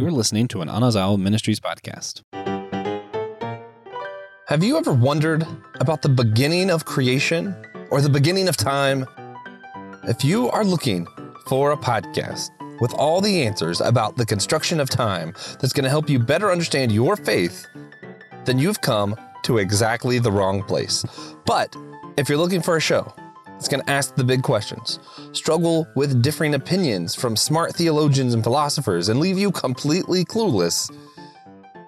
You're listening to an Anazao Ministries podcast. Have you ever wondered about the beginning of creation or the beginning of time? If you are looking for a podcast with all the answers about the construction of time that's going to help you better understand your faith, then you've come to exactly the wrong place. But if you're looking for a show that's going to ask the big questions, struggle with differing opinions from smart theologians and philosophers, and leave you completely clueless,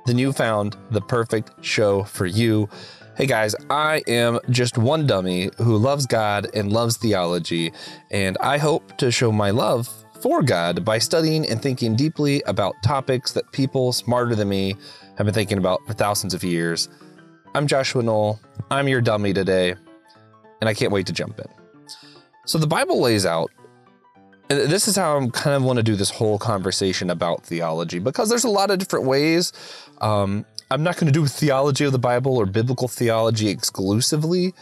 then you found the perfect show for you. Hey guys, I am just one dummy who loves God and loves theology, and I hope to show my love for God by studying and thinking deeply about topics that people smarter than me have been thinking about for thousands of years. I'm Joshua Knoll. I'm your dummy today, and I can't wait to jump in. So the Bible lays out, and this is how I'm kind of want to do this whole conversation about theology because there's a lot of different ways. Um, I'm not going to do theology of the Bible or biblical theology exclusively,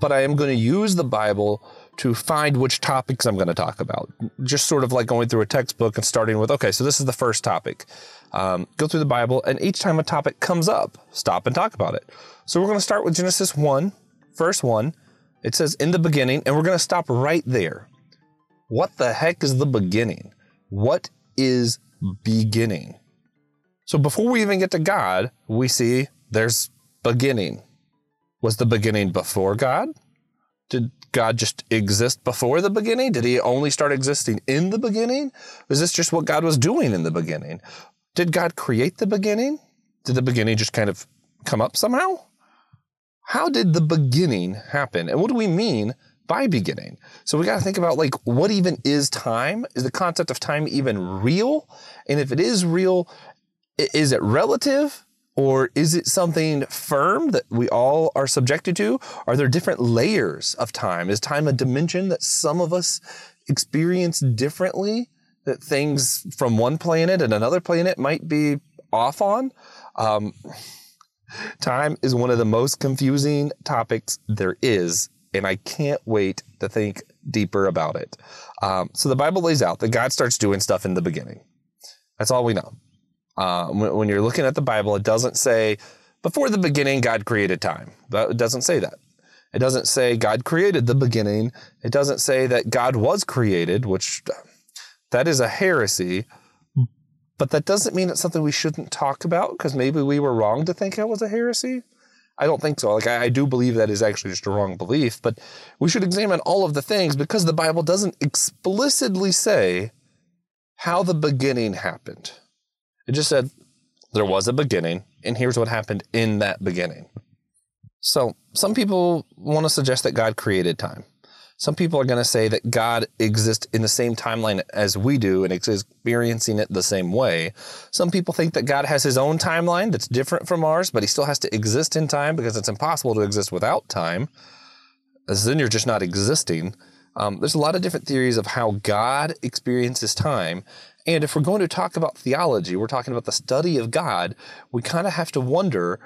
but I am going to use the Bible to find which topics I'm going to talk about. Just sort of like going through a textbook and starting with, okay, so this is the first topic. Um, go through the Bible, and each time a topic comes up, stop and talk about it. So we're going to start with Genesis 1, verse 1. It says, in the beginning, and we're going to stop right there. What the heck is the beginning? What is beginning? So before we even get to God, we see there's beginning. Was the beginning before God? Did God just exist before the beginning? Did he only start existing in the beginning? Was this just what God was doing in the beginning? Did God create the beginning? Did the beginning just kind of come up somehow? How did the beginning happen? And what do we mean by beginning? So we got to think about like what even is time? Is the concept of time even real? And if it is real, is it relative? Or is it something firm that we all are subjected to? Are there different layers of time? Is time a dimension that some of us experience differently? That things from one planet and another planet might be off on? Um, Time is one of the most confusing topics there is, and I can't wait to think deeper about it. Um, so the Bible lays out that God starts doing stuff in the beginning. That's all we know. Uh, when, when, you're looking at the Bible, it doesn't say before the beginning God created time. It doesn't say that. It doesn't say God created the beginning. It doesn't say that God was created, which that is a heresy but that doesn't mean it's something we shouldn't talk about because maybe we were wrong to think it was a heresy. I don't think so. Like, I, I, do believe that is actually just a wrong belief, but we should examine all of the things because the Bible doesn't explicitly say how the beginning happened. It just said there was a beginning, and here's what happened in that beginning. So, some people want to suggest that God created time. Some people are going to say that God exists in the same timeline as we do and experiencing it the same way. Some people think that God has his own timeline that's different from ours, but he still has to exist in time because it's impossible to exist without time. Then you're just not existing. Um, there's a lot of different theories of how God experiences time. And if we're going to talk about theology, we're talking about the study of God, we kind of have to wonder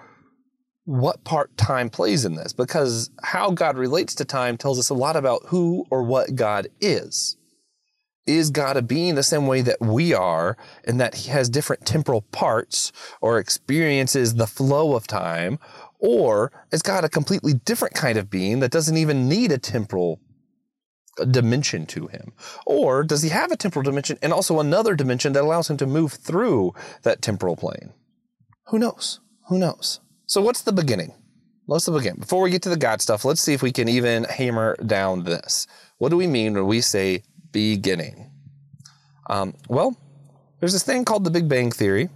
what part time plays in this because how God relates to time tells us a lot about who or what God is. Is God a being the same way that we are, and that he has different temporal parts or experiences the flow of time? Or is God a completely different kind of being that doesn't even need a temporal dimension to him? Or does he have a temporal dimension and also another dimension that allows him to move through that temporal plane? Who knows? Who knows? So what's the beginning? Let's begin. Before we get to the God stuff, let's see if we can even hammer down this. What do we mean when we say beginning? Um, well, there's this thing called the Big Bang Theory.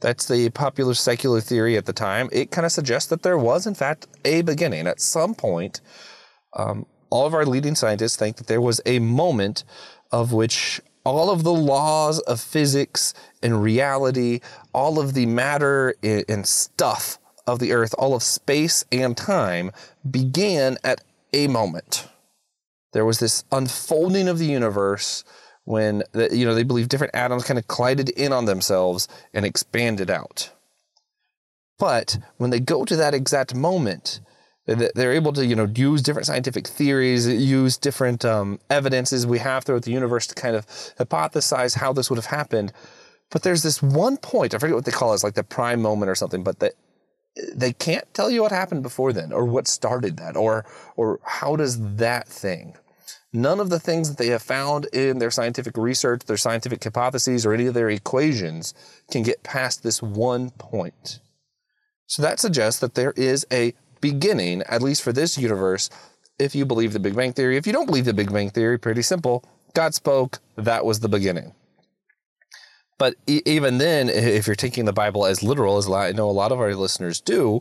That's the popular secular theory at the time. It kind of suggests that there was, in fact, a beginning. At some point, um, all of our leading scientists think that there was a moment of which all of the laws of physics and reality, all of the matter and stuff of the earth, all of space and time, began at a moment. There was this unfolding of the universe when the, you know they believe different atoms kind of collided in on themselves and expanded out. But when they go to that exact moment, they're able to you know use different scientific theories, use different um, evidences we have throughout the universe to kind of hypothesize how this would have happened. But there's this one point, I forget what they call it, it's like the prime moment or something, but that they can't tell you what happened before then or what started that or or how does that thing. None of the things that they have found in their scientific research their scientific hypotheses or any of their equations can get past this one point. So that suggests that there is a beginning at least for this universe if you believe the big bang theory. If you don't believe the big bang theory pretty simple. God spoke that was the beginning but e- even then, if you're taking the Bible as literal, as I know a lot of our listeners do,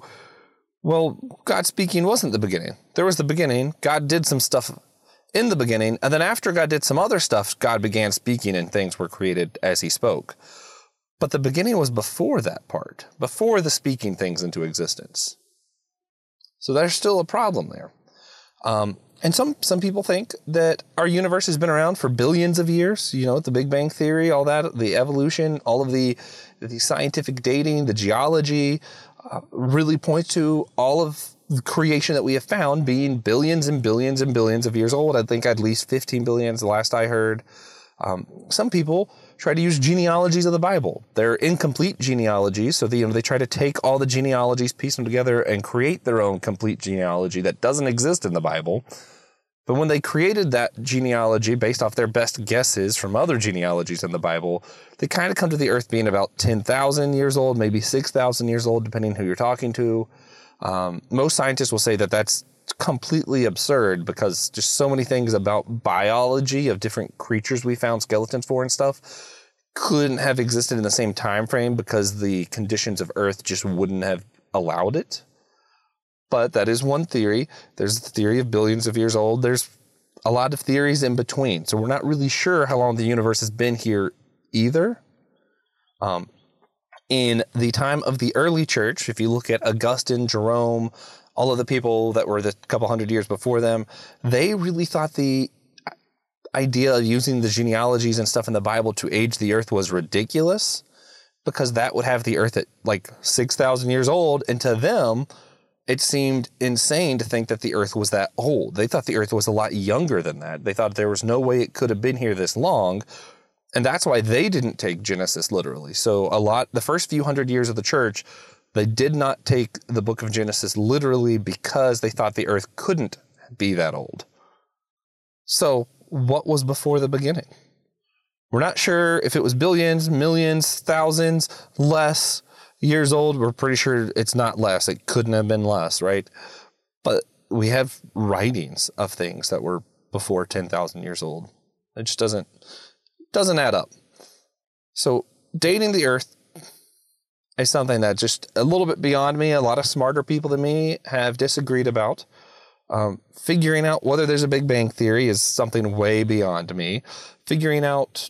well, God speaking wasn't the beginning. There was the beginning. God did some stuff in the beginning. And then after God did some other stuff, God began speaking and things were created as he spoke. But the beginning was before that part, before the speaking things into existence. So there's still a problem there. Um, and some some people think that our universe has been around for billions of years. You know, the Big Bang Theory, all that, the evolution, all of the the scientific dating, the geology, uh, really point to all of the creation that we have found being billions and billions and billions of years old. I think at least 15 billion is the last I heard. Um, some people try to use genealogies of the Bible. They're incomplete genealogies, so they, you know, they try to take all the genealogies, piece them together, and create their own complete genealogy that doesn't exist in the Bible. But when they created that genealogy based off their best guesses from other genealogies in the Bible, they kind of come to the earth being about 10,000 years old, maybe 6,000 years old, depending who you're talking to. Um, most scientists will say that that's completely absurd because just so many things about biology of different creatures we found skeletons for and stuff couldn't have existed in the same time frame because the conditions of earth just wouldn't have allowed it. But that is one theory. There's the theory of billions of years old. There's a lot of theories in between. So we're not really sure how long the universe has been here either. Um, in the time of the early church if you look at augustine jerome all of the people that were the couple hundred years before them, they really thought the idea of using the genealogies and stuff in the Bible to age the earth was ridiculous because that would have the earth at like 6,000 years old. And to them, it seemed insane to think that the earth was that old. They thought the earth was a lot younger than that. They thought there was no way it could have been here this long. And that's why they didn't take Genesis literally. So, a lot, the first few hundred years of the church, they did not take the book of Genesis literally because they thought the earth couldn't be that old. So, what was before the beginning? We're not sure if it was billions, millions, thousands, less years old. We're pretty sure it's not less. It couldn't have been less, right? But we have writings of things that were before 10,000 years old. It just doesn't doesn't add up. So, dating the earth is something that just a little bit beyond me. A lot of smarter people than me have disagreed about. Um, figuring out whether there's a Big Bang Theory is something way beyond me. Figuring out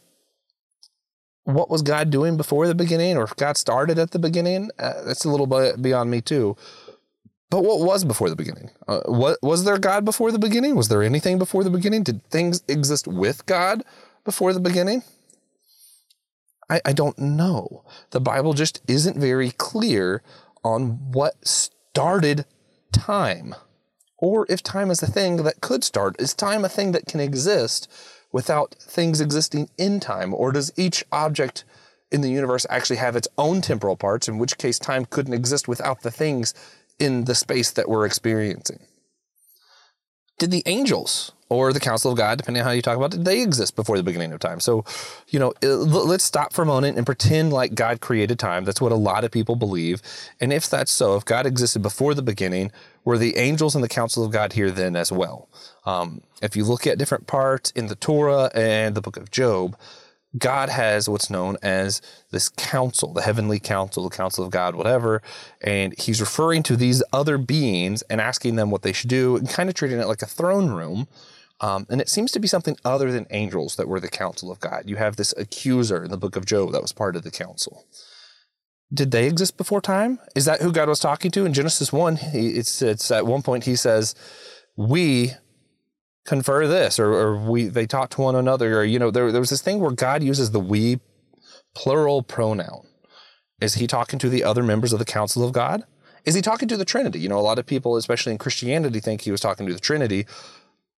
what was God doing before the beginning or if God started at the beginning, uh, that's a little bit beyond me too. But what was before the beginning? Uh, what was there God before the beginning? Was there anything before the beginning? Did things exist with God before the beginning? I, I don't know. The Bible just isn't very clear on what started time. Or if time is a thing that could start, is time a thing that can exist without things existing in time? Or does each object in the universe actually have its own temporal parts, in which case time couldn't exist without the things in the space that we're experiencing? Did the angels or the council of God, depending on how you talk about it, they exist before the beginning of time. So, you know, let's stop for a moment and pretend like God created time. That's what a lot of people believe. And if that's so, if God existed before the beginning, were the angels and the council of God here then as well? Um, if you look at different parts in the Torah and the book of Job, God has what's known as this council, the heavenly council, the council of God, whatever. And he's referring to these other beings and asking them what they should do and kind of treating it like a throne room um, and it seems to be something other than angels that were the council of God. You have this accuser in the book of Job that was part of the council. Did they exist before time? Is that who God was talking to in Genesis 1? It's, it's at one point he says, We confer this, or, or we they talk to one another, or you know, there, there was this thing where God uses the we plural pronoun. Is he talking to the other members of the council of God? Is he talking to the Trinity? You know, a lot of people, especially in Christianity, think he was talking to the Trinity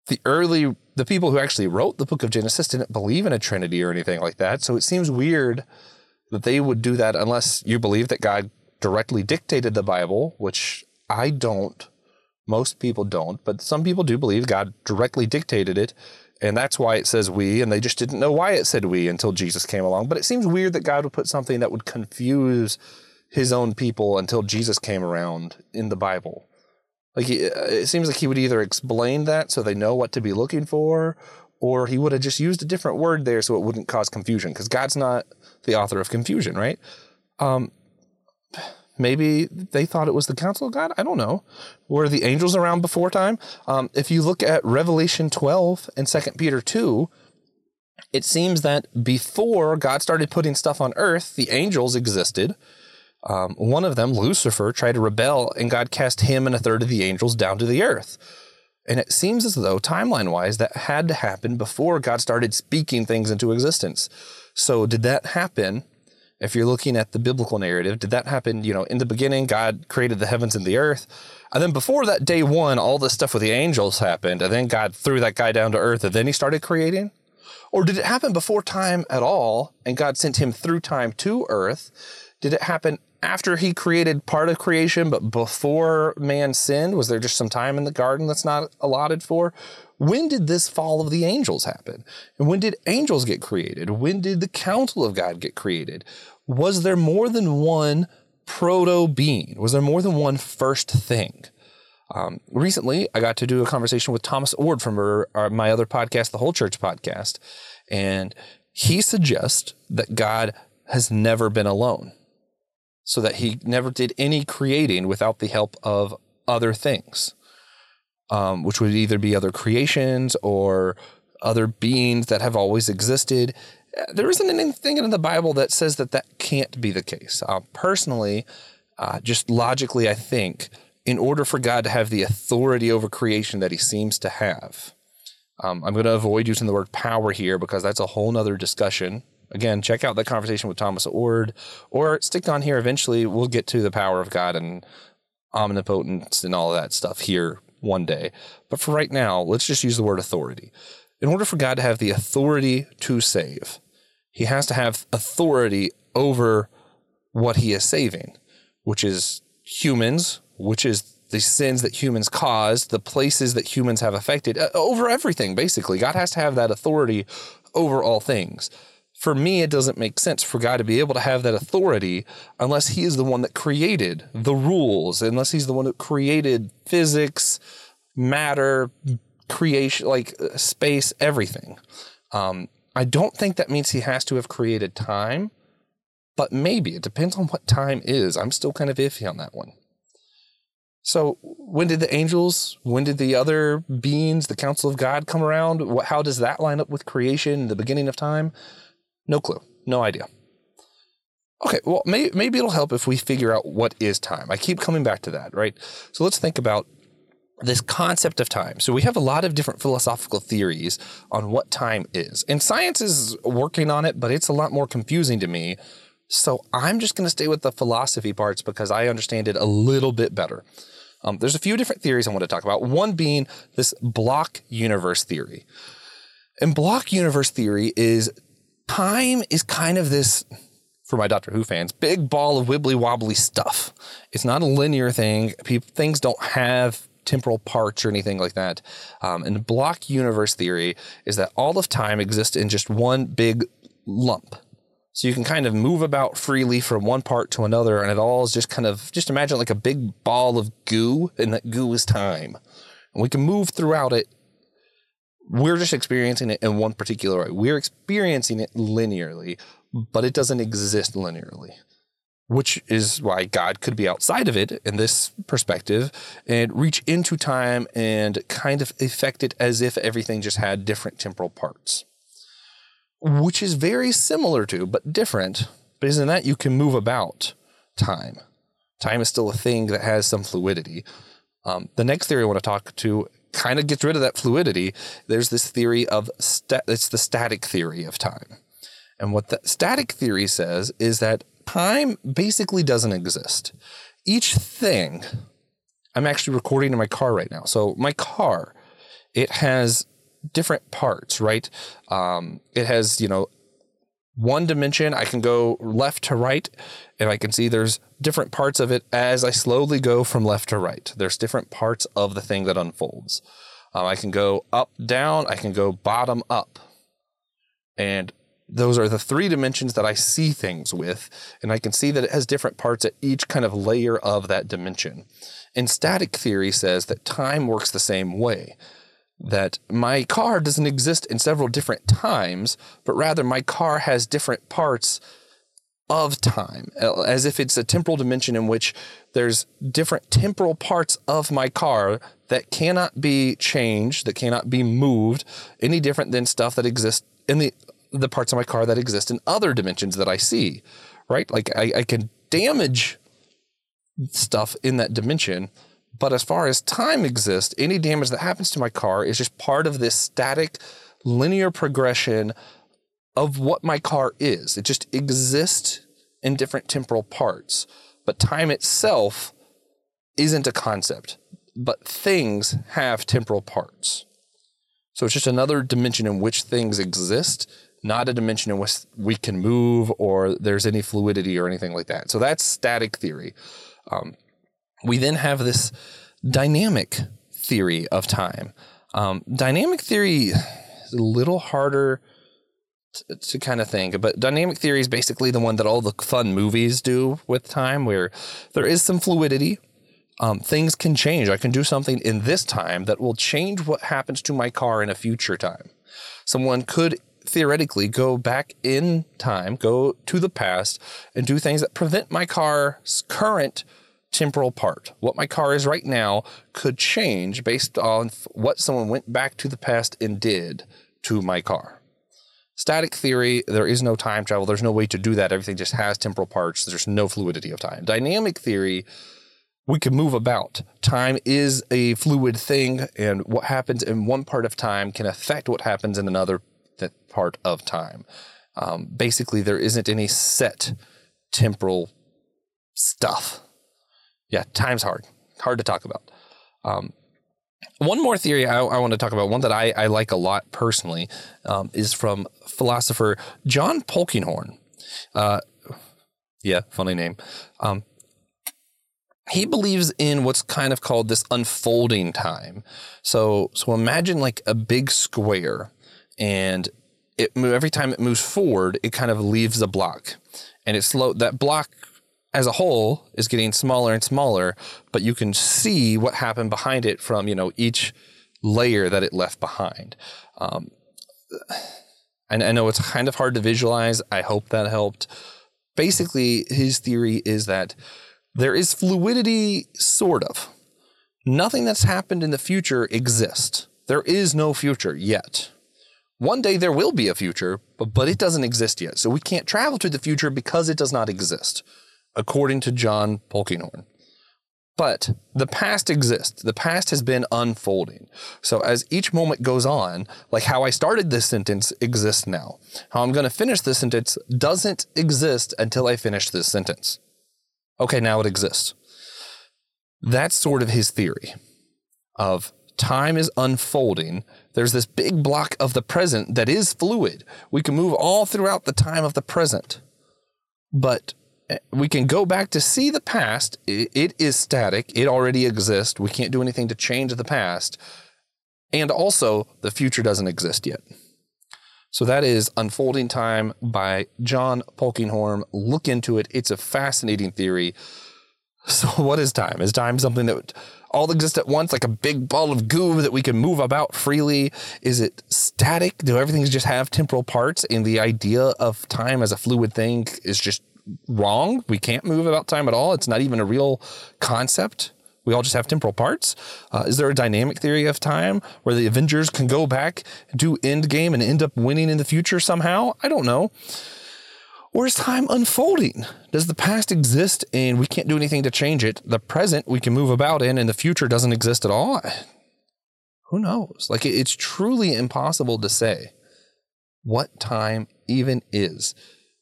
the early the people who actually wrote the book of Genesis didn't believe in a trinity or anything like that. So it seems weird that they would do that unless you believe that God directly dictated the Bible, which I don't. Most people don't, but some people do believe God directly dictated it. And that's why it says we, and they just didn't know why it said we until Jesus came along. But it seems weird that God would put something that would confuse his own people until Jesus came around in the Bible. Like it seems like he would either explain that so they know what to be looking for, or he would have just used a different word there so it wouldn't cause confusion. Because God's not the author of confusion, right? Um, maybe they thought it was the council of God. I don't know. Were the angels around before time? Um, if you look at Revelation 12 and 2 Peter 2, it seems that before God started putting stuff on earth, the angels existed um, one of them, Lucifer, tried to rebel, and God cast him and a third of the angels down to the earth. And it seems as though, timeline wise, that had to happen before God started speaking things into existence. So, did that happen? If you're looking at the biblical narrative, did that happen? You know, in the beginning, God created the heavens and the earth. And then before that day one, all this stuff with the angels happened. And then God threw that guy down to earth and then he started creating? Or did it happen before time at all and God sent him through time to earth? Did it happen after he created part of creation, but before man sinned? Was there just some time in the garden that's not allotted for? When did this fall of the angels happen? And when did angels get created? When did the council of God get created? Was there more than one proto being? Was there more than one first thing? Um, recently, I got to do a conversation with Thomas Oord from our, my other podcast, the Whole Church podcast, and he suggests that God has never been alone so that he never did any creating without the help of other things, um, which would either be other creations or other beings that have always existed. There isn't anything in the Bible that says that that can't be the case. Uh, personally, uh, just logically, I think in order for God to have the authority over creation that he seems to have, um, I'm going to avoid using the word power here because that's a whole nother discussion again, check out that conversation with Thomas Oord or stick on here. Eventually, we'll get to the power of God and omnipotence and all of that stuff here one day. But for right now, let's just use the word authority. In order for God to have the authority to save, he has to have authority over what he is saving, which is humans, which is the sins that humans caused, the places that humans have affected, uh, over everything, basically. God has to have that authority over all things for me, it doesn't make sense for God to be able to have that authority unless He is the one that created the rules, unless He's the one that created physics, matter, creation, like uh, space, everything. Um, I don't think that means He has to have created time, but maybe it depends on what time is. I'm still kind of iffy on that one. So, when did the angels, when did the other beings, the council of God come around? How does that line up with creation, the beginning of time? No clue. No idea. Okay, well, may, maybe it'll help if we figure out what is time. I keep coming back to that, right? So let's think about this concept of time. So we have a lot of different philosophical theories on what time is. And science is working on it, but it's a lot more confusing to me. So I'm just going to stay with the philosophy parts because I understand it a little bit better. Um, there's a few different theories I want to talk about. One being this block universe theory. And block universe theory is time is kind of this for my Doctor Who fans, big ball of wibbly wobbly stuff. It's not a linear thing. People, things don't have temporal parts or anything like that. Um, and block universe theory is that all of time exists in just one big lump. So you can kind of move about freely from one part to another, and it all is just kind of just imagine like a big ball of goo, and that goo is time. And we can move throughout it we're just experiencing it in one particular way. We're experiencing it linearly, but it doesn't exist linearly, which is why God could be outside of it in this perspective and reach into time and kind of affect it as if everything just had different temporal parts, which is very similar to, but different. But isn't that you can move about time? Time is still a thing that has some fluidity. Um, the next theory I want to talk to kind of gets rid of that fluidity. There's this theory of it's the static theory of time. And what the static theory says is that time basically doesn't exist. Each thing, I'm actually recording in my car right now. So my car, it has different parts, right? Um, it has, you know, one dimension, I can go left to right, and I can see there's different parts of it as I slowly go from left to right. There's different parts of the thing that unfolds. Um, I can go up, down, I can go bottom up. And those are the three dimensions that I see things with. And I can see that it has different parts at each kind of layer of that dimension. And static theory says that time works the same way. That my car doesn't exist in several different times, but rather my car has different parts of time, uh, as if it's a temporal dimension in which there's different temporal parts of my car that cannot be changed, that cannot be moved, any different than stuff that exists in the the parts of my car that exist in other dimensions that I see, right? Like I, I can damage stuff in that dimension, but as far as time exists, any damage that happens to my car is just part of this static linear progression of what my car is. It just exists in different temporal parts. But time itself isn't a concept, but things have temporal parts. So it's just another dimension in which things exist, not a dimension in which we can move or there's any fluidity or anything like that. So that's static theory. Um, we then have this dynamic theory of time. Um, dynamic theory is a little harder to, to kind of think, but dynamic theory is basically the one that all the fun movies do with time, where there is some fluidity. Um, things can change. I can do something in this time that will change what happens to my car in a future time. Someone could theoretically go back in time, go to the past, and do things that prevent my car's current temporal part. What my car is right now could change based on what someone went back to the past and did to my car. Static theory, there is no time travel. There's no way to do that. Everything just has temporal parts. There's no fluidity of time. Dynamic theory, we can move about. Time is a fluid thing, and what happens in one part of time can affect what happens in another part of time. Um, basically, there isn't any set temporal stuff. Yeah, time's hard, hard to talk about. Um, one more theory I, I, want to talk about, one that I, I like a lot personally, um, is from philosopher John Polkinghorne. Uh, yeah, funny name. Um, he believes in what's kind of called this unfolding time. So, so imagine like a big square, and it every time it moves forward, it kind of leaves a block, and it's slow. That block as a whole is getting smaller and smaller, but you can see what happened behind it from you know each layer that it left behind. Um, and I know it's kind of hard to visualize. I hope that helped. Basically, his theory is that there is fluidity, sort of. Nothing that's happened in the future exists. There is no future yet. One day there will be a future, but, but it doesn't exist yet. So we can't travel to the future because it does not exist, according to John Polkinghorne. But the past exists. The past has been unfolding. So as each moment goes on, like how I started this sentence exists now. How I'm going to finish this sentence doesn't exist until I finish this sentence. Okay, now it exists. That's sort of his theory of time is unfolding. There's this big block of the present that is fluid. We can move all throughout the time of the present. But we can go back to see the past. It is static. It already exists. We can't do anything to change the past. And also, the future doesn't exist yet. So that is Unfolding Time by John Polkinghorne. Look into it. It's a fascinating theory. So, what is time? Is time something that all exist at once, like a big ball of goo that we can move about freely? Is it static? Do everything just have temporal parts? And the idea of time as a fluid thing is just wrong. We can't move about time at all. It's not even a real concept. We all just have temporal parts. Uh, is there a dynamic theory of time where the Avengers can go back, do end game, and end up winning in the future somehow? I don't know. Or is time unfolding? Does the past exist and we can't do anything to change it? The present we can move about in and the future doesn't exist at all? Who knows? Like it's truly impossible to say what time even is.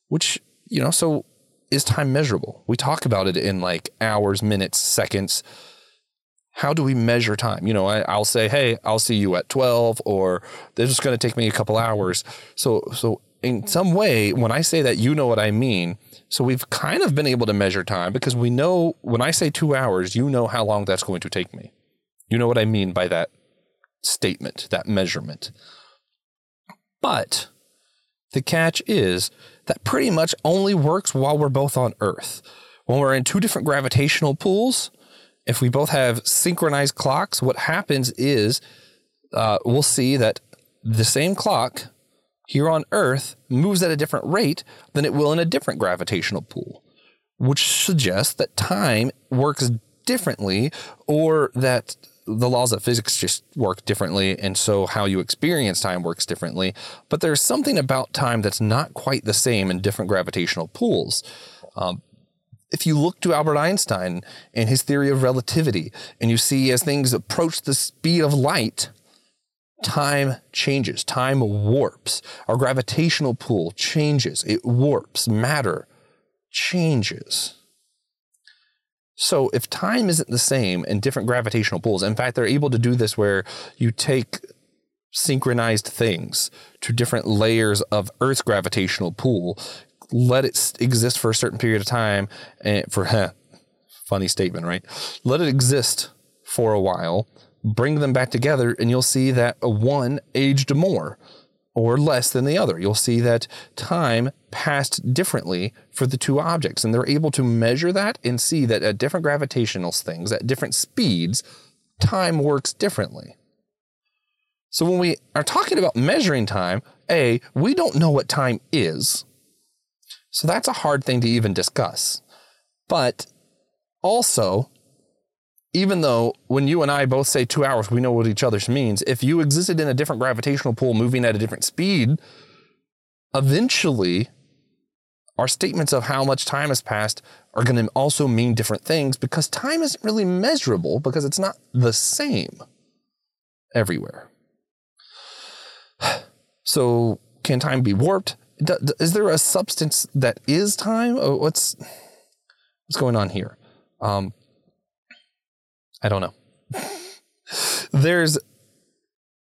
Which, you know, so is time measurable? We talk about it in like hours, minutes, seconds. How do we measure time? You know, I, will say, hey, I'll see you at 12, or this is going to take me a couple hours. So, so in some way, when I say that, you know what I mean. So we've kind of been able to measure time because we know when I say two hours, you know how long that's going to take me. You know what I mean by that statement, that measurement. But the catch is that pretty much only works while we're both on Earth. When we're in two different gravitational pools, if we both have synchronized clocks, what happens is uh, we'll see that the same clock here on Earth moves at a different rate than it will in a different gravitational pool, which suggests that time works differently or that the laws of physics just work differently. And so how you experience time works differently. But there's something about time that's not quite the same in different gravitational pools. Um, if you look to Albert Einstein and his theory of relativity, and you see as things approach the speed of light, time changes, time warps. Our gravitational pull changes, it warps, matter changes. So if time isn't the same in different gravitational pulls, in fact, they're able to do this where you take synchronized things to different layers of Earth's gravitational pull, let it exist for a certain period of time, and for huh, funny statement, right? Let it exist for a while, bring them back together, and you'll see that one aged more or less than the other. You'll see that time passed differently for the two objects, and they're able to measure that and see that at different gravitational things, at different speeds, time works differently. So when we are talking about measuring time, A, we don't know what time is. So that's a hard thing to even discuss. But also, even though when you and I both say two hours, we know what each other's means. If you existed in a different gravitational pull moving at a different speed, eventually our statements of how much time has passed are going to also mean different things because time isn't really measurable because it's not the same everywhere. So, can time be warped? Is there a substance that is time? What's what's going on here? Um, I don't know. There's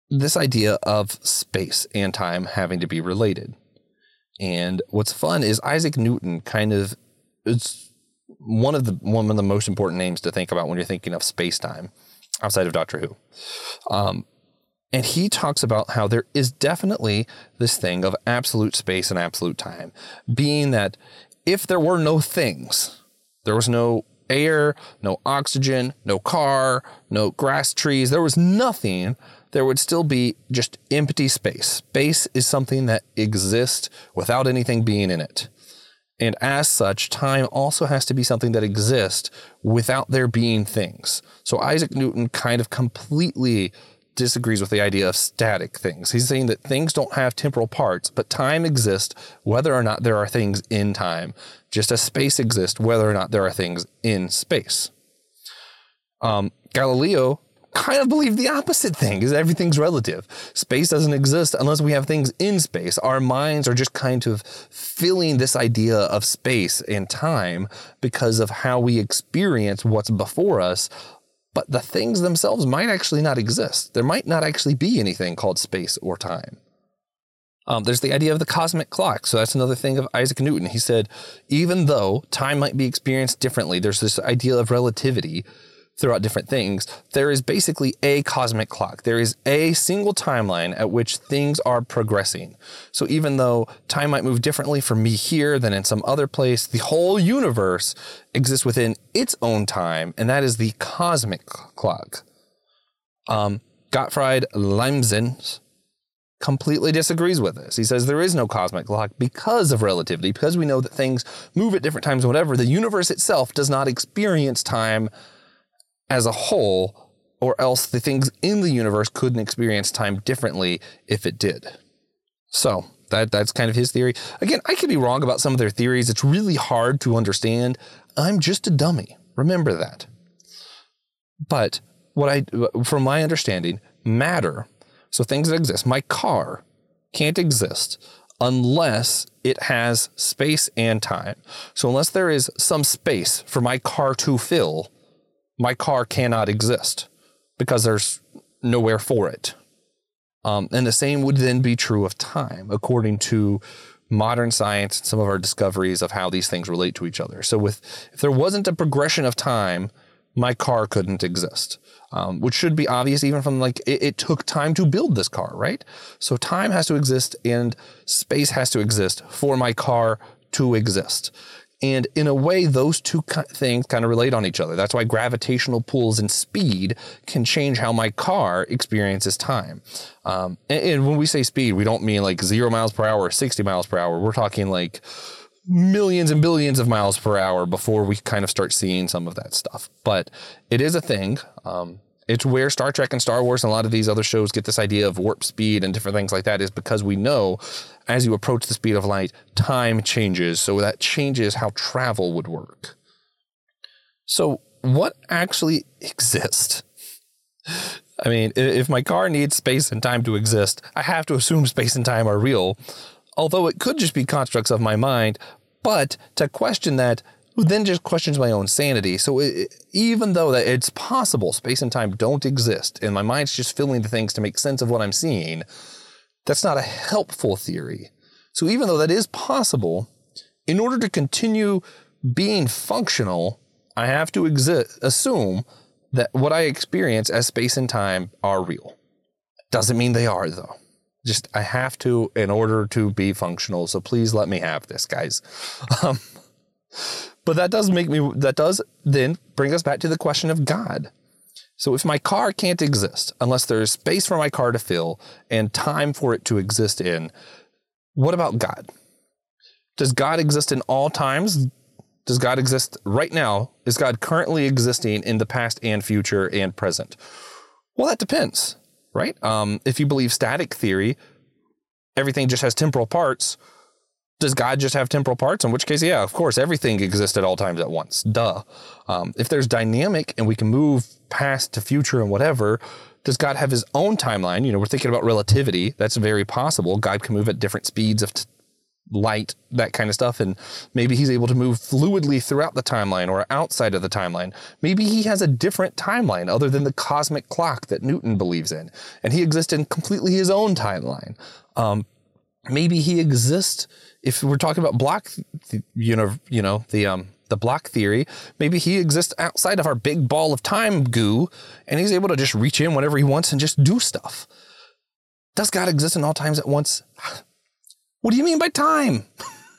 this idea of space and time having to be related. And what's fun is Isaac Newton kind of it's one of the one of the most important names to think about when you're thinking of space time outside of Doctor Who. Um, and he talks about how there is definitely this thing of absolute space and absolute time, being that if there were no things, there was no air, no oxygen, no car, no grass trees. There was nothing. There would still be just empty space. Space is something that exists without anything being in it. And as such, time also has to be something that exists without there being things. So Isaac Newton kind of completely disagrees with the idea of static things. He's saying that things don't have temporal parts, but time exists whether or not there are things in time, just as space exists whether or not there are things in space. Um, Galileo kind of believed the opposite thing is everything's relative. Space doesn't exist unless we have things in space. Our minds are just kind of filling this idea of space and time because of how we experience what's before us but the things themselves might actually not exist. There might not actually be anything called space or time. Um, there's the idea of the cosmic clock. So that's another thing of Isaac Newton. He said, even though time might be experienced differently, there's this idea of relativity throughout different things, there is basically a cosmic clock. There is a single timeline at which things are progressing. So even though time might move differently for me here than in some other place, the whole universe exists within its own time, and that is the cosmic clock. Um, Gottfried Leibniz completely disagrees with this. He says there is no cosmic clock because of relativity, because we know that things move at different times, whatever. The universe itself does not experience time as a whole, or else the things in the universe couldn't experience time differently if it did. So that that's kind of his theory. Again, I could be wrong about some of their theories. It's really hard to understand. I'm just a dummy. Remember that. But what I, from my understanding, matter. So things that exist. My car can't exist unless it has space and time. So unless there is some space for my car to fill, my car cannot exist because there's nowhere for it. Um, and the same would then be true of time, according to modern science and some of our discoveries of how these things relate to each other. So, with if there wasn't a progression of time, my car couldn't exist, um, which should be obvious even from like it, it took time to build this car, right? So, time has to exist and space has to exist for my car to exist. And in a way, those two things kind of relate on each other. That's why gravitational pulls and speed can change how my car experiences time. Um, and, and, when we say speed, we don't mean like zero miles per hour or 60 miles per hour. We're talking like millions and billions of miles per hour before we kind of start seeing some of that stuff. But it is a thing. Um, it's where Star Trek and Star Wars and a lot of these other shows get this idea of warp speed and different things like that is because we know as you approach the speed of light, time changes. So that changes how travel would work. So, what actually exists? I mean, if my car needs space and time to exist, I have to assume space and time are real, although it could just be constructs of my mind. But to question that then just questions my own sanity. So it, even though that it's possible space and time don't exist, and my mind's just filling the things to make sense of what I'm seeing, that's not a helpful theory. So even though that is possible, in order to continue being functional, I have to assume that what I experience as space and time are real. Doesn't mean they are though. Just I have to in order to be functional. So please let me have this, guys. Um, but that does make me, that does then bring us back to the question of God. So if my car can't exist unless there's space for my car to fill and time for it to exist in, what about God? Does God exist in all times? Does God exist right now? Is God currently existing in the past and future and present? Well, that depends, right? Um, if you believe static theory, everything just has temporal parts does God just have temporal parts? In which case, yeah, of course, everything exists at all times at once. Duh. Um, if there's dynamic and we can move past to future and whatever, does God have his own timeline? You know, we're thinking about relativity. That's very possible. God can move at different speeds of t- light, that kind of stuff. And maybe he's able to move fluidly throughout the timeline or outside of the timeline. Maybe he has a different timeline other than the cosmic clock that Newton believes in. And he exists in completely his own timeline. Um, maybe he exists if we're talking about block, you know, you know the um, the block theory, maybe he exists outside of our big ball of time goo, and he's able to just reach in whenever he wants and just do stuff. Does God exist in all times at once? What do you mean by time?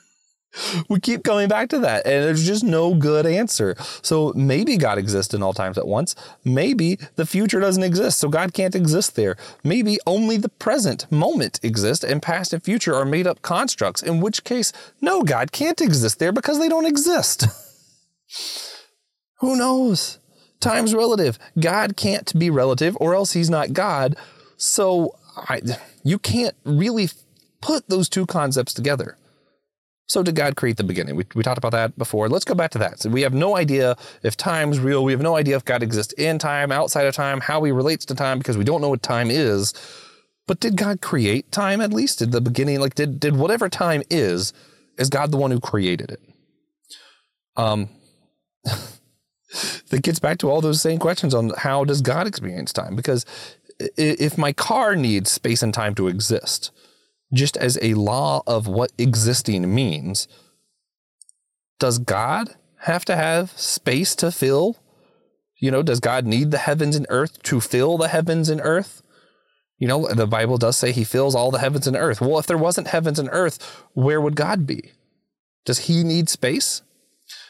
we keep coming back to that, and there's just no good answer. So maybe God exists in all times at once. Maybe the future doesn't exist, so God can't exist there. Maybe only the present moment exists, and past and future are made up constructs, in which case, no, God can't exist there because they don't exist. Who knows? Time's relative. God can't be relative, or else he's not God. So I, you can't really put those two concepts together. So did God create the beginning? We, we talked about that before. Let's go back to that. So we have no idea if time's real. We have no idea if God exists in time, outside of time, how he relates to time because we don't know what time is. But did God create time at least? Did the beginning, like did did whatever time is, is God the one who created it? Um that gets back to all those same questions on how does God experience time? Because if my car needs space and time to exist, just as a law of what existing means, does God have to have space to fill? You know, does God need the heavens and earth to fill the heavens and earth? You know, the Bible does say he fills all the heavens and earth. Well, if there wasn't heavens and earth, where would God be? Does he need space?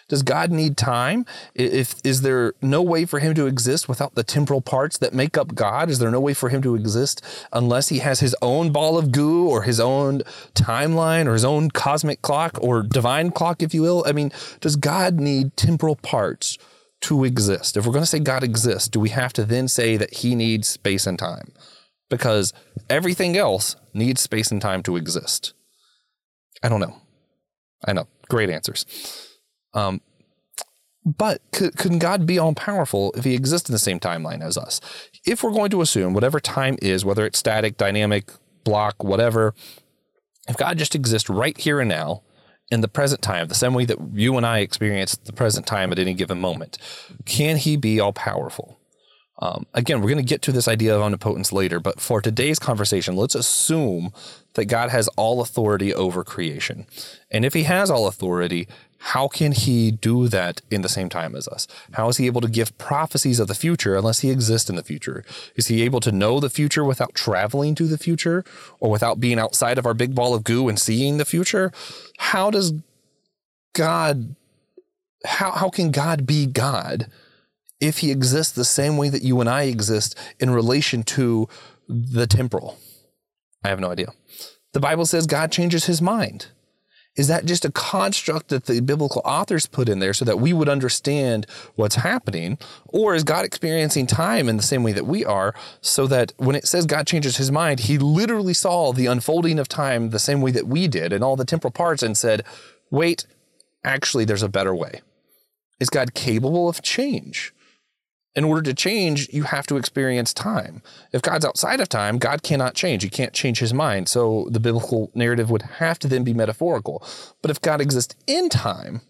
Does God need time? If is there no way for him to exist without the temporal parts that make up God? Is there no way for him to exist unless he has his own ball of goo or his own timeline or his own cosmic clock or divine clock, if you will? I mean, does God need temporal parts to exist? If we're going to say God exists, do we have to then say that he needs space and time? Because everything else needs space and time to exist. I don't know. I know. Great answers. Um, but could, could God be all powerful if he exists in the same timeline as us? If we're going to assume whatever time is, whether it's static, dynamic, block, whatever, if God just exists right here and now in the present time, the same way that you and I experience the present time at any given moment, can he be all powerful? Um, again, we're going to get to this idea of omnipotence later, but for today's conversation, let's assume that God has all authority over creation. And if he has all authority, how can he do that in the same time as us? How is he able to give prophecies of the future unless he exists in the future? Is he able to know the future without traveling to the future or without being outside of our big ball of goo and seeing the future? How does God how how can God be God if he exists the same way that you and I exist in relation to the temporal? I have no idea. The Bible says God changes his mind. Is that just a construct that the biblical authors put in there so that we would understand what's happening? Or is God experiencing time in the same way that we are so that when it says God changes his mind, he literally saw the unfolding of time the same way that we did and all the temporal parts and said, wait, actually, there's a better way. Is God capable of change? In order to change, you have to experience time. If God's outside of time, God cannot change. He can't change his mind. So the biblical narrative would have to then be metaphorical. But if God exists in time,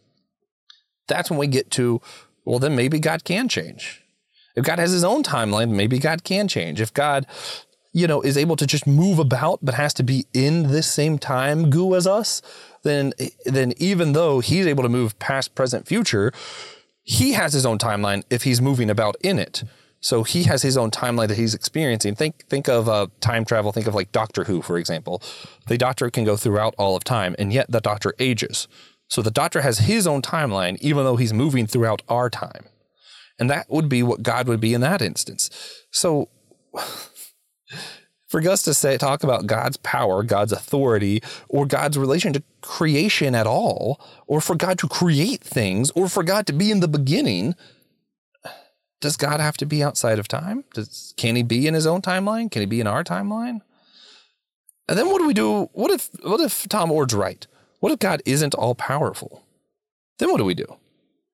that's when we get to, well, then maybe God can change. If God has his own timeline, maybe God can change. If God, you know, is able to just move about but has to be in this same time goo as us, then then even though he's able to move past, present, future, he has his own timeline if he's moving about in it. So he has his own timeline that he's experiencing. Think think of uh, time travel. Think of like Doctor Who, for example. The Doctor can go throughout all of time, and yet the Doctor ages. So the Doctor has his own timeline, even though he's moving throughout our time, and that would be what God would be in that instance. So for Gus to say talk about God's power, God's authority, or God's relation to creation at all, or for God to create things, or for God to be in the beginning, does God have to be outside of time? Does, can he be in his own timeline? Can he be in our timeline? And then what do we do? What if what if Tom Oord's right? What if God isn't all powerful? Then what do we do?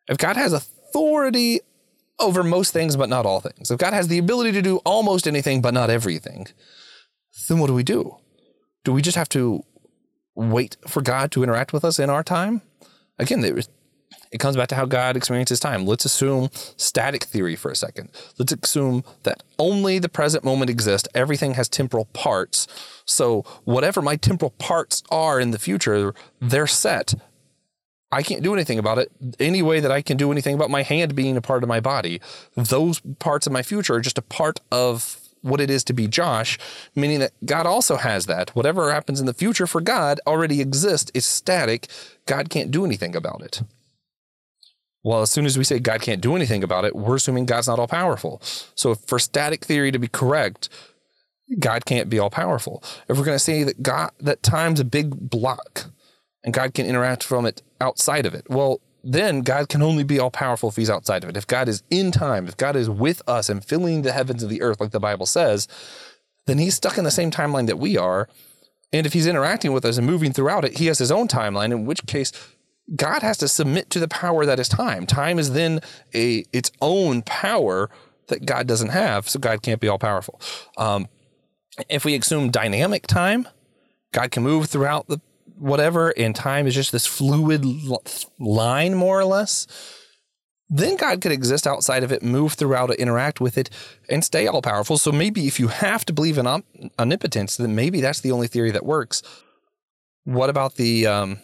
If God has authority over most things but not all things, if God has the ability to do almost anything but not everything, then what do we do? Do we just have to wait for God to interact with us in our time? Again, it comes back to how God experiences time. Let's assume static theory for a second. Let's assume that only the present moment exists. Everything has temporal parts. So, whatever my temporal parts are in the future, they're set. I can't do anything about it any way that I can do anything about my hand being a part of my body. Those parts of my future are just a part of what it is to be Josh, meaning that God also has that. Whatever happens in the future for God already exists, it's static. God can't do anything about it. Well, as soon as we say God can't do anything about it, we're assuming God's not all powerful. So, for static theory to be correct, God can't be all powerful. If we're going to say that God that time's a big block and God can interact from it outside of it, well, then God can only be all powerful if he's outside of it. If God is in time, if God is with us and filling the heavens and the earth, like the Bible says, then he's stuck in the same timeline that we are. And if he's interacting with us and moving throughout it, he has his own timeline, in which case God has to submit to the power that is time. Time is then a its own power that God doesn't have, so God can't be all powerful. Um, if we assume dynamic time, God can move throughout the whatever, and time is just this fluid line, more or less, then God could exist outside of it, move throughout it, interact with it, and stay all powerful. So maybe if you have to believe in omnipotence, then maybe that's the only theory that works. What about the um,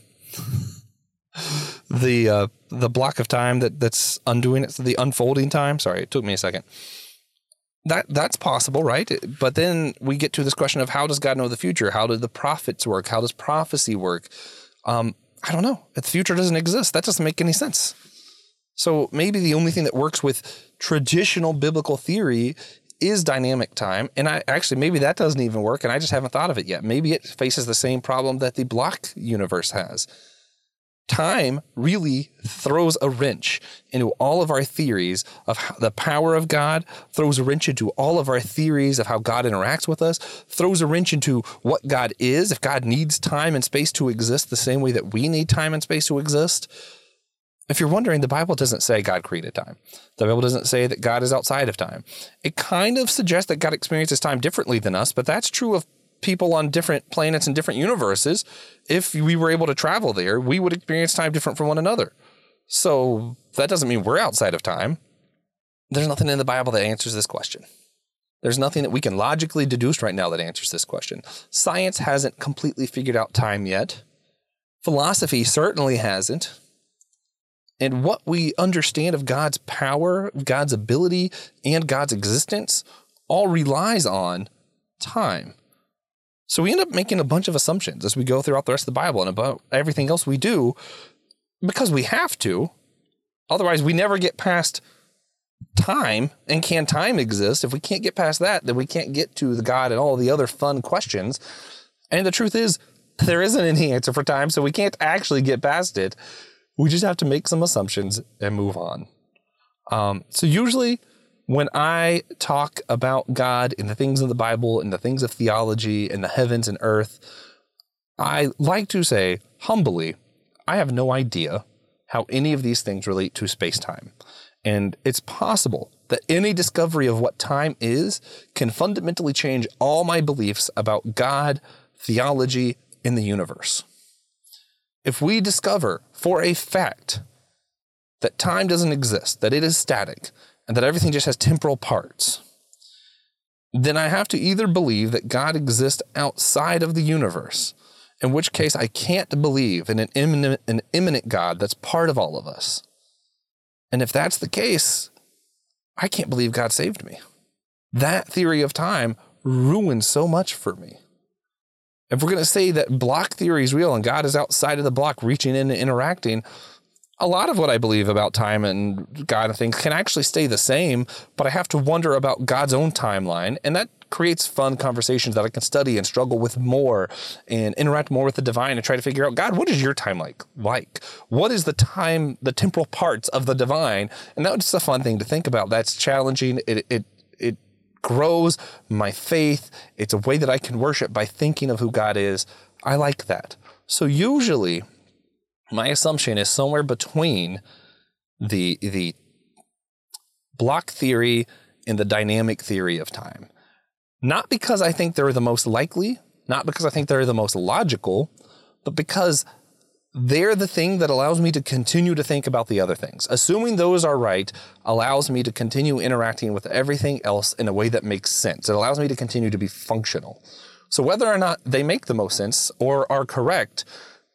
the uh, the block of time that that's undoing it, the unfolding time? Sorry, it took me a second that that's possible, right? But then we get to this question of how does God know the future? How do the prophets work? How does prophecy work? Um, I don't know. The future doesn't exist, that doesn't make any sense. So maybe the only thing that works with traditional biblical theory is dynamic time. And I actually maybe that doesn't even work, and I just haven't thought of it yet. Maybe it faces the same problem that the block universe has time really throws a wrench into all of our theories of the power of God, throws a wrench into all of our theories of how God interacts with us, throws a wrench into what God is, if God needs time and space to exist the same way that we need time and space to exist. If you're wondering, the Bible doesn't say God created time. The Bible doesn't say that God is outside of time. It kind of suggests that God experiences time differently than us, but that's true of people on different planets and different universes, if we were able to travel there, we would experience time different from one another. So that doesn't mean we're outside of time. there's nothing in the Bible that answers this question. There's nothing that we can logically deduce right now that answers this question. Science hasn't completely figured out time yet. Philosophy certainly hasn't. And what we understand of God's power, God's ability, and God's existence all relies on time. So we end up making a bunch of assumptions as we go throughout the rest of the Bible and about everything else we do because we have to. Otherwise, we never get past time. And can time exist? If we can't get past that, then we can't get to the God and all the other fun questions. And the truth is, there isn't any answer for time, so we can't actually get past it. We just have to make some assumptions and move on. Um, so usually, when I talk about God and the things of the Bible and the things of theology and the heavens and earth, I like to say humbly, I have no idea how any of these things relate to space time. And it's possible that any discovery of what time is can fundamentally change all my beliefs about God, theology, and the universe. If we discover for a fact that time doesn't exist, that it is static, and that everything just has temporal parts, then I have to either believe that God exists outside of the universe, in which case I can't believe in an immanent, an immanent God that's part of all of us. And if that's the case, I can't believe God saved me. That theory of time ruins so much for me. If we're going to say that block theory is real and God is outside of the block, reaching in and interacting, a lot of what I believe about time and God and things can actually stay the same, but I have to wonder about God's own timeline. And that creates fun conversations that I can study and struggle with more and interact more with the divine and try to figure out God, what is your time like? Like, what is the time, the temporal parts of the divine? And that was just a fun thing to think about. That's challenging. It it it grows my faith. It's a way that I can worship by thinking of who God is. I like that. So usually my assumption is somewhere between the the block theory and the dynamic theory of time. Not because I think they're the most likely, not because I think they're the most logical, but because they're the thing that allows me to continue to think about the other things. Assuming those are right allows me to continue interacting with everything else in a way that makes sense. It allows me to continue to be functional. So whether or not they make the most sense or are correct,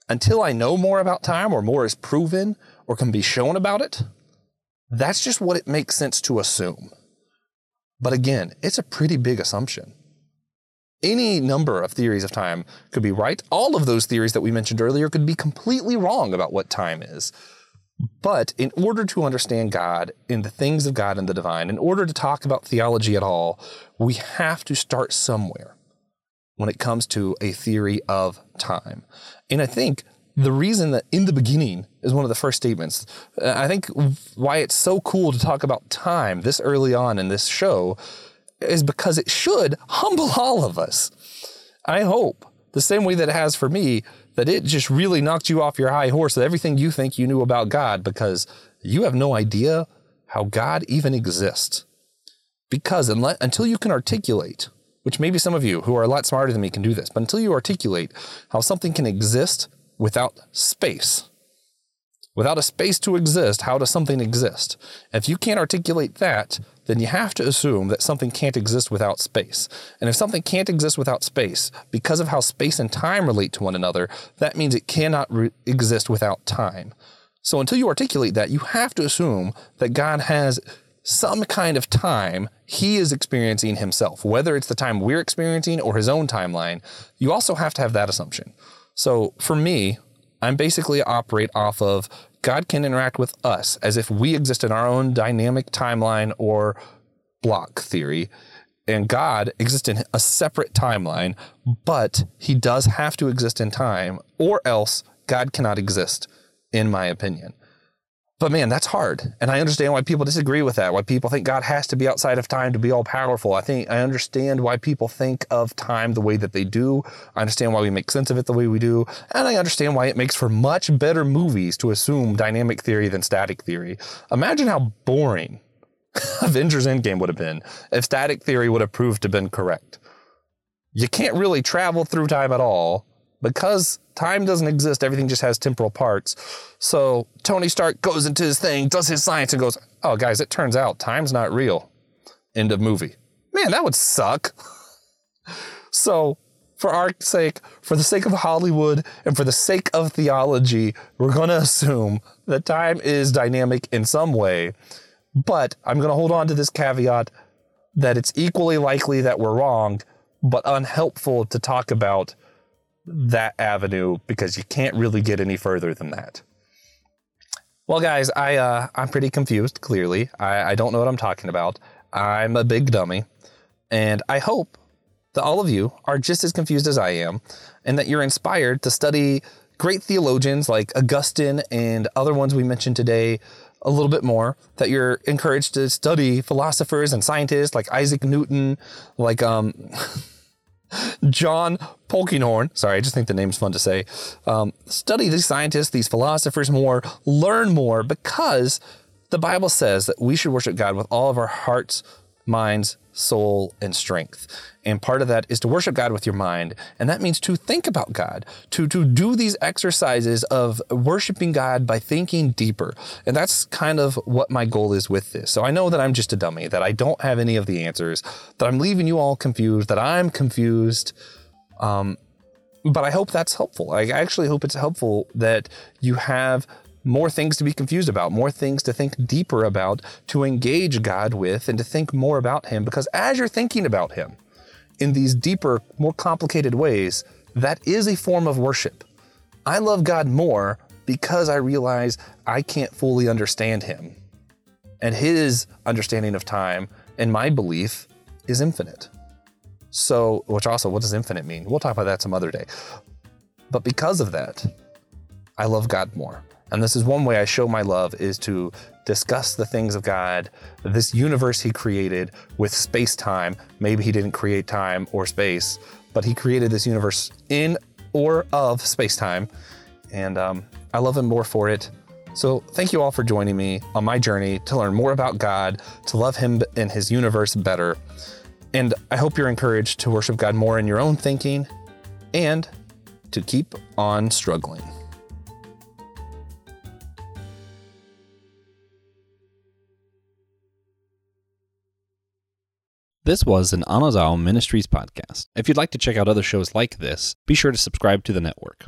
until I know more about time or more is proven or can be shown about it, that's just what it makes sense to assume. But again, it's a pretty big assumption. Any number of theories of time could be right. All of those theories that we mentioned earlier could be completely wrong about what time is. But in order to understand God and the things of God and the divine, in order to talk about theology at all, we have to start somewhere when it comes to a theory of time. And I think the reason that in the beginning is one of the first statements. Uh, I think why it's so cool to talk about time this early on in this show is because it should humble all of us. I hope the same way that it has for me that it just really knocked you off your high horse of everything you think you knew about God because you have no idea how God even exists. Because unless, until you can articulate, which maybe some of you who are a lot smarter than me can do this, but until you articulate how something can exist without space. Without a space to exist, how does something exist? If you can't articulate that, then you have to assume that something can't exist without space. And if something can't exist without space, because of how space and time relate to one another, that means it cannot re- exist without time. So until you articulate that, you have to assume that God has some kind of time he is experiencing himself, whether it's the time we're experiencing or his own timeline. You also have to have that assumption. So for me, I'm basically operate off of God can interact with us as if we exist in our own dynamic timeline or block theory. And God exists in a separate timeline, but he does have to exist in time, or else God cannot exist, in my opinion. But man, that's hard. And I understand why people disagree with that, why people think God has to be outside of time to be all powerful. I think I understand why people think of time the way that they do. I understand why we make sense of it the way we do. And I understand why it makes for much better movies to assume dynamic theory than static theory. Imagine how boring Avengers Endgame would have been if static theory would have proved to have been correct. You can't really travel through time at all because time doesn't exist, everything just has temporal parts. So Tony Stark goes into his thing, does his science, and goes, oh, guys, it turns out time's not real. End of movie. Man, that would suck. so, for our sake, for the sake of Hollywood, and for the sake of theology, we're going to assume that time is dynamic in some way. But I'm going to hold on to this caveat that it's equally likely that we're wrong, but unhelpful to talk about that avenue because you can't really get any further than that. Well, guys, I uh, I'm pretty confused. Clearly, I, I don't know what I'm talking about. I'm a big dummy, and I hope that all of you are just as confused as I am, and that you're inspired to study great theologians like Augustine and other ones we mentioned today a little bit more. That you're encouraged to study philosophers and scientists like Isaac Newton, like um. John Polkinghorne. Sorry, I just think the name's fun to say. Um, study these scientists, these philosophers more, learn more, because the Bible says that we should worship God with all of our hearts, minds, soul, and strength. And part of that is to worship God with your mind. And that means to think about God, to, to do these exercises of worshiping God by thinking deeper. And that's kind of what my goal is with this. So I know that I'm just a dummy, that I don't have any of the answers, that I'm leaving you all confused, that I'm confused. Um, but I hope that's helpful. I actually hope it's helpful that you have more things to be confused about, more things to think deeper about, to engage God with, and to think more about Him. Because as you're thinking about Him in these deeper, more complicated ways, that is a form of worship. I love God more because I realize I can't fully understand Him. And His understanding of time and my belief is infinite. So, which also, what does infinite mean? We'll talk about that some other day. But because of that, I love God more. And this is one way I show my love is to discuss the things of God, this universe he created with space time. Maybe he didn't create time or space, but he created this universe in or of space time. And um, I love him more for it. So thank you all for joining me on my journey to learn more about God, to love him and his universe better. And I hope you're encouraged to worship God more in your own thinking and to keep on struggling. This was an Anazao Ministries podcast. If you'd like to check out other shows like this, be sure to subscribe to the network.